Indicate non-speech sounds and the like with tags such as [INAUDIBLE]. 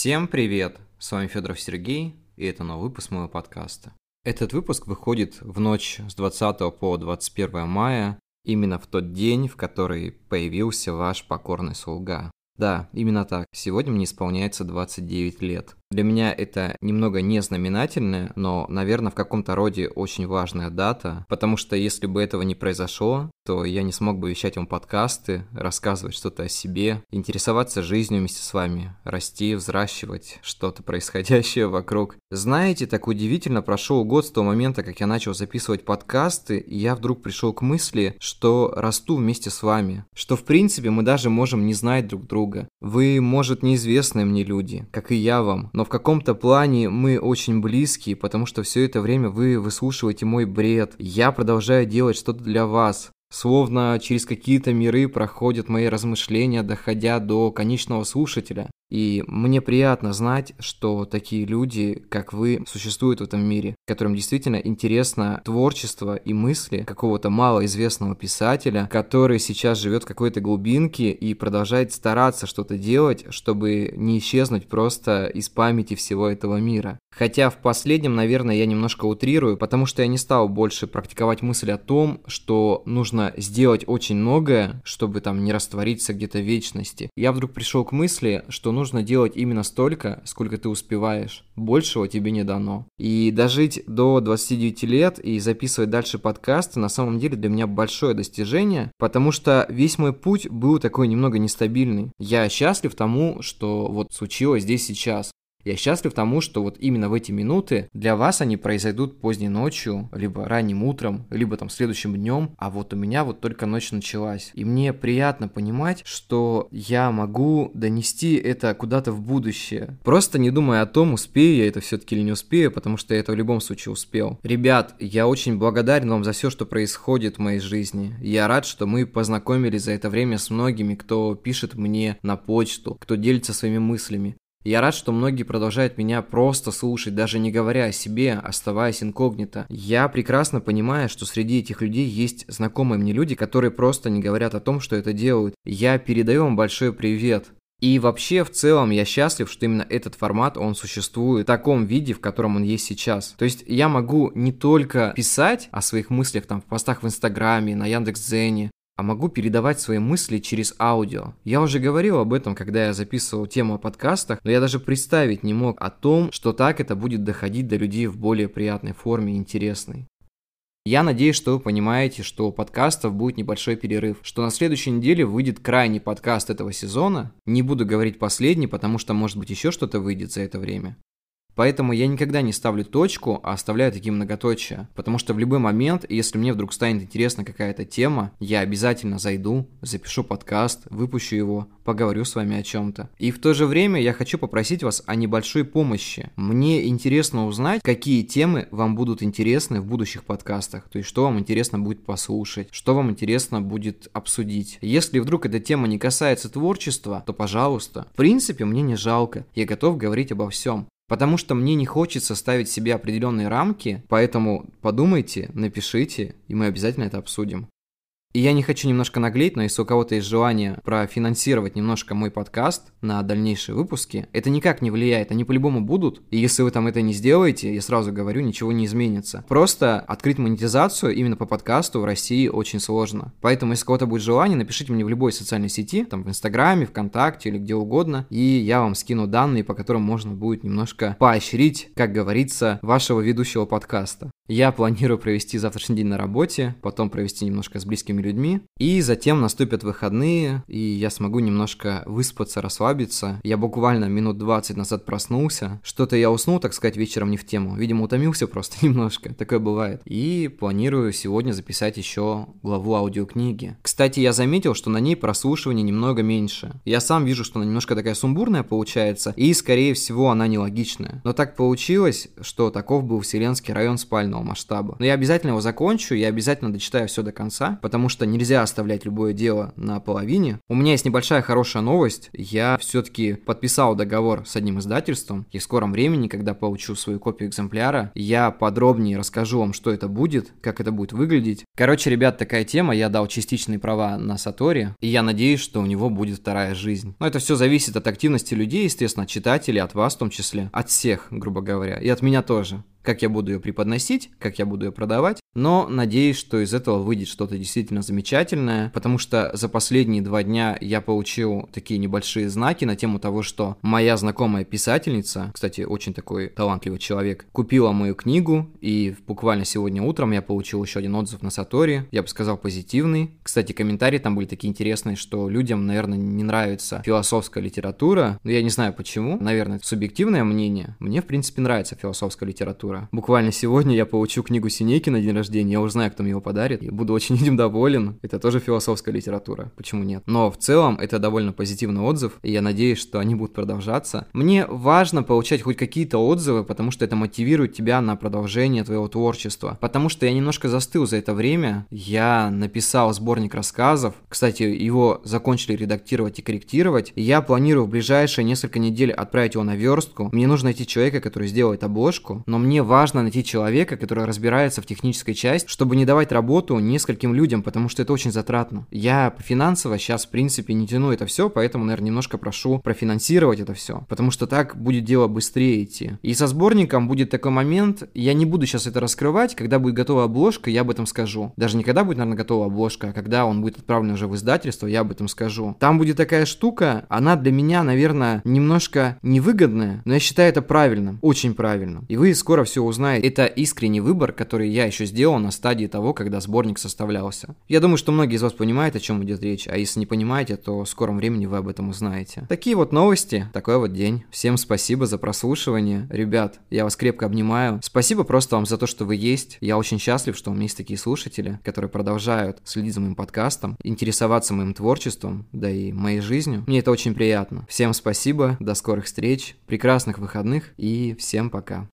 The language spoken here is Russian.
Всем привет! С вами Федоров Сергей, и это новый выпуск моего подкаста. Этот выпуск выходит в ночь с 20 по 21 мая, именно в тот день, в который появился ваш покорный слуга. Да, именно так. Сегодня мне исполняется 29 лет. Для меня это немного не знаменательная, но, наверное, в каком-то роде очень важная дата, потому что если бы этого не произошло, то я не смог бы вещать вам подкасты, рассказывать что-то о себе, интересоваться жизнью вместе с вами, расти, взращивать что-то происходящее вокруг. Знаете, так удивительно прошел год с того момента, как я начал записывать подкасты, и я вдруг пришел к мысли, что расту вместе с вами, что в принципе мы даже можем не знать друг друга. Вы, может, неизвестные мне люди, как и я вам, но в каком-то плане мы очень близкие, потому что все это время вы выслушиваете мой бред. Я продолжаю делать что-то для вас. Словно через какие-то миры проходят мои размышления, доходя до конечного слушателя. И мне приятно знать, что такие люди, как вы, существуют в этом мире, которым действительно интересно творчество и мысли какого-то малоизвестного писателя, который сейчас живет в какой-то глубинке и продолжает стараться что-то делать, чтобы не исчезнуть просто из памяти всего этого мира. Хотя в последнем, наверное, я немножко утрирую, потому что я не стал больше практиковать мысль о том, что нужно сделать очень многое, чтобы там не раствориться где-то в вечности. Я вдруг пришел к мысли, что нужно делать именно столько, сколько ты успеваешь. Большего тебе не дано. И дожить до 29 лет и записывать дальше подкасты на самом деле для меня большое достижение, потому что весь мой путь был такой немного нестабильный. Я счастлив тому, что вот случилось здесь сейчас. Я счастлив тому, что вот именно в эти минуты для вас они произойдут поздней ночью, либо ранним утром, либо там следующим днем, а вот у меня вот только ночь началась. И мне приятно понимать, что я могу донести это куда-то в будущее. Просто не думая о том, успею я это все-таки или не успею, потому что я это в любом случае успел. Ребят, я очень благодарен вам за все, что происходит в моей жизни. Я рад, что мы познакомились за это время с многими, кто пишет мне на почту, кто делится своими мыслями. Я рад, что многие продолжают меня просто слушать, даже не говоря о себе, оставаясь инкогнито. Я прекрасно понимаю, что среди этих людей есть знакомые мне люди, которые просто не говорят о том, что это делают. Я передаю вам большой привет. И вообще, в целом, я счастлив, что именно этот формат, он существует в таком виде, в котором он есть сейчас. То есть я могу не только писать о своих мыслях там в постах в Инстаграме, на Яндекс.Дзене, а могу передавать свои мысли через аудио. Я уже говорил об этом, когда я записывал тему о подкастах, но я даже представить не мог о том, что так это будет доходить до людей в более приятной форме и интересной. Я надеюсь, что вы понимаете, что у подкастов будет небольшой перерыв, что на следующей неделе выйдет крайний подкаст этого сезона. Не буду говорить последний, потому что может быть еще что-то выйдет за это время. Поэтому я никогда не ставлю точку, а оставляю такие многоточия. Потому что в любой момент, если мне вдруг станет интересна какая-то тема, я обязательно зайду, запишу подкаст, выпущу его, поговорю с вами о чем-то. И в то же время я хочу попросить вас о небольшой помощи. Мне интересно узнать, какие темы вам будут интересны в будущих подкастах. То есть, что вам интересно будет послушать, что вам интересно будет обсудить. Если вдруг эта тема не касается творчества, то пожалуйста. В принципе, мне не жалко. Я готов говорить обо всем. Потому что мне не хочется ставить себе определенные рамки, поэтому подумайте, напишите, и мы обязательно это обсудим. И я не хочу немножко наглеть, но если у кого-то есть желание профинансировать немножко мой подкаст на дальнейшие выпуски, это никак не влияет, они по-любому будут. И если вы там это не сделаете, я сразу говорю, ничего не изменится. Просто открыть монетизацию именно по подкасту в России очень сложно. Поэтому, если у кого-то будет желание, напишите мне в любой социальной сети, там в Инстаграме, ВКонтакте или где угодно, и я вам скину данные, по которым можно будет немножко поощрить, как говорится, вашего ведущего подкаста. Я планирую провести завтрашний день на работе, потом провести немножко с близкими людьми, и затем наступят выходные, и я смогу немножко выспаться, расслабиться. Я буквально минут 20 назад проснулся, что-то я уснул, так сказать, вечером не в тему. Видимо, утомился [LAUGHS] просто немножко, такое бывает. И планирую сегодня записать еще главу аудиокниги. Кстати, я заметил, что на ней прослушивания немного меньше. Я сам вижу, что она немножко такая сумбурная получается, и, скорее всего, она нелогичная. Но так получилось, что таков был вселенский район спального глобального масштаба. Но я обязательно его закончу, я обязательно дочитаю все до конца, потому что нельзя оставлять любое дело на половине. У меня есть небольшая хорошая новость. Я все-таки подписал договор с одним издательством, и в скором времени, когда получу свою копию экземпляра, я подробнее расскажу вам, что это будет, как это будет выглядеть. Короче, ребят, такая тема. Я дал частичные права на Сатори, и я надеюсь, что у него будет вторая жизнь. Но это все зависит от активности людей, естественно, от читателей, от вас в том числе, от всех, грубо говоря, и от меня тоже как я буду ее преподносить, как я буду ее продавать, но надеюсь, что из этого выйдет что-то действительно замечательное, потому что за последние два дня я получил такие небольшие знаки на тему того, что моя знакомая писательница, кстати, очень такой талантливый человек, купила мою книгу, и буквально сегодня утром я получил еще один отзыв на Сатори, я бы сказал позитивный. Кстати, комментарии там были такие интересные, что людям, наверное, не нравится философская литература, но я не знаю почему, наверное, субъективное мнение, мне, в принципе, нравится философская литература, скоро. Буквально сегодня я получу книгу Синейки на день рождения, я уже знаю, кто мне его подарит, и буду очень [LAUGHS] этим доволен. Это тоже философская литература, почему нет? Но в целом это довольно позитивный отзыв, и я надеюсь, что они будут продолжаться. Мне важно получать хоть какие-то отзывы, потому что это мотивирует тебя на продолжение твоего творчества. Потому что я немножко застыл за это время, я написал сборник рассказов, кстати, его закончили редактировать и корректировать, я планирую в ближайшие несколько недель отправить его на верстку. Мне нужно найти человека, который сделает обложку, но мне важно найти человека, который разбирается в технической части, чтобы не давать работу нескольким людям, потому что это очень затратно. Я финансово сейчас, в принципе, не тяну это все, поэтому, наверное, немножко прошу профинансировать это все, потому что так будет дело быстрее идти. И со сборником будет такой момент, я не буду сейчас это раскрывать, когда будет готова обложка, я об этом скажу. Даже не когда будет, наверное, готова обложка, а когда он будет отправлен уже в издательство, я об этом скажу. Там будет такая штука, она для меня, наверное, немножко невыгодная, но я считаю это правильным, очень правильным. И вы скоро все узнает. Это искренний выбор, который я еще сделал на стадии того, когда сборник составлялся. Я думаю, что многие из вас понимают, о чем идет речь, а если не понимаете, то в скором времени вы об этом узнаете. Такие вот новости, такой вот день. Всем спасибо за прослушивание. Ребят, я вас крепко обнимаю. Спасибо просто вам за то, что вы есть. Я очень счастлив, что у меня есть такие слушатели, которые продолжают следить за моим подкастом, интересоваться моим творчеством, да и моей жизнью. Мне это очень приятно. Всем спасибо, до скорых встреч, прекрасных выходных и всем пока.